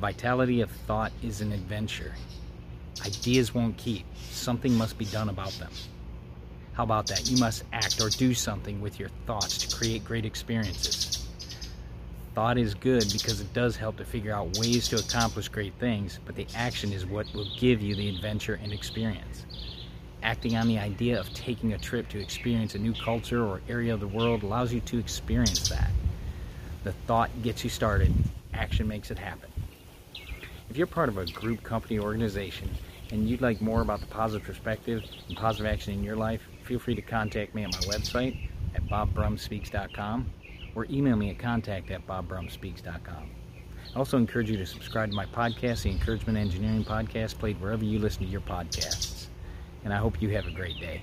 Vitality of thought is an adventure. Ideas won't keep. Something must be done about them. How about that? You must act or do something with your thoughts to create great experiences. Thought is good because it does help to figure out ways to accomplish great things, but the action is what will give you the adventure and experience. Acting on the idea of taking a trip to experience a new culture or area of the world allows you to experience that. The thought gets you started, action makes it happen. If you're part of a group, company, organization, and you'd like more about the positive perspective and positive action in your life, feel free to contact me at my website at bobbrumspeaks.com or email me at contact at bobbrumspeaks.com. I also encourage you to subscribe to my podcast, the Encouragement Engineering Podcast, played wherever you listen to your podcasts. And I hope you have a great day.